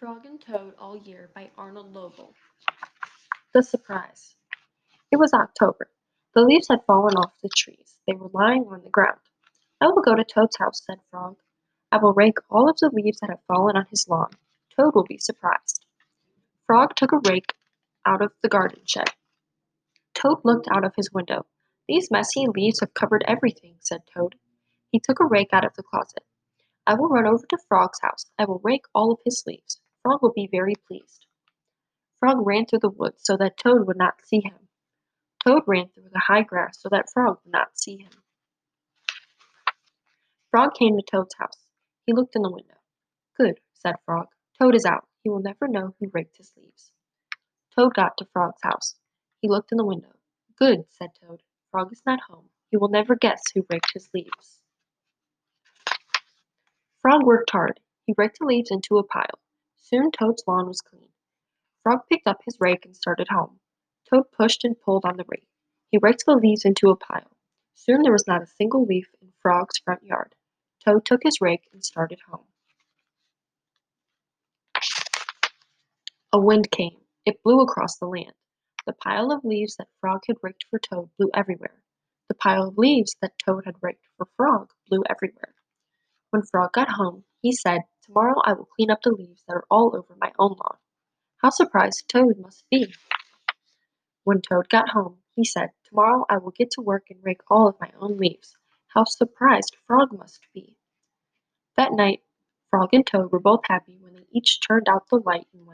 Frog and Toad All Year by Arnold Lobel. The surprise. It was October. The leaves had fallen off the trees. They were lying on the ground. I will go to Toad's house, said Frog. I will rake all of the leaves that have fallen on his lawn. Toad will be surprised. Frog took a rake out of the garden shed. Toad looked out of his window. These messy leaves have covered everything, said Toad. He took a rake out of the closet. I will run over to Frog's house. I will rake all of his leaves. Frog will be very pleased. Frog ran through the woods so that Toad would not see him. Toad ran through the high grass so that Frog would not see him. Frog came to Toad's house. He looked in the window. Good, said Frog. Toad is out. He will never know who raked his leaves. Toad got to Frog's house. He looked in the window. Good, said Toad. Frog is not home. He will never guess who raked his leaves. Frog worked hard. He raked the leaves into a pile. Soon Toad's lawn was clean. Frog picked up his rake and started home. Toad pushed and pulled on the rake. He raked the leaves into a pile. Soon there was not a single leaf in Frog's front yard. Toad took his rake and started home. A wind came. It blew across the land. The pile of leaves that Frog had raked for Toad blew everywhere. The pile of leaves that Toad had raked for Frog blew everywhere. When Frog got home, he said, Tomorrow I will clean up the leaves that are all over my own lawn. How surprised Toad must be! When Toad got home, he said, Tomorrow I will get to work and rake all of my own leaves. How surprised Frog must be! That night, Frog and Toad were both happy when they each turned out the light and